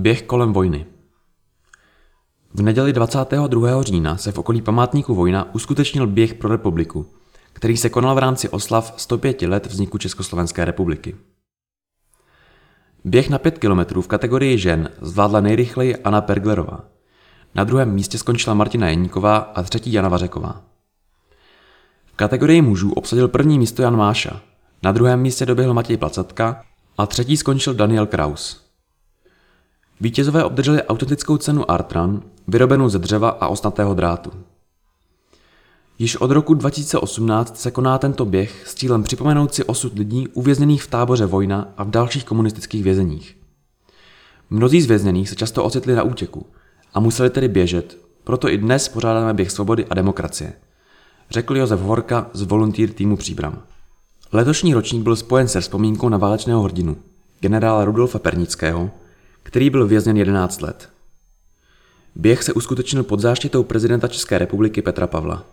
Běh kolem vojny V neděli 22. října se v okolí památníku Vojna uskutečnil běh pro republiku, který se konal v rámci oslav 105 let vzniku Československé republiky. Běh na 5 kilometrů v kategorii žen zvládla nejrychleji Anna Perglerová. Na druhém místě skončila Martina Jeníková a třetí Jana Vařeková. V kategorii mužů obsadil první místo Jan Máša, na druhém místě doběhl Matěj Placatka a třetí skončil Daniel Kraus. Vítězové obdrželi autentickou cenu Artran, vyrobenou ze dřeva a osnatého drátu. Již od roku 2018 se koná tento běh s cílem připomenout si osud lidí uvězněných v táboře Vojna a v dalších komunistických vězeních. Mnozí z vězněných se často ocitli na útěku a museli tedy běžet, proto i dnes pořádáme běh svobody a demokracie, řekl Josef Horka z volunteer týmu Příbram. Letošní ročník byl spojen se vzpomínkou na válečného hrdinu, generála Rudolfa Pernického, který byl vězněn 11 let. Běh se uskutečnil pod záštitou prezidenta České republiky Petra Pavla.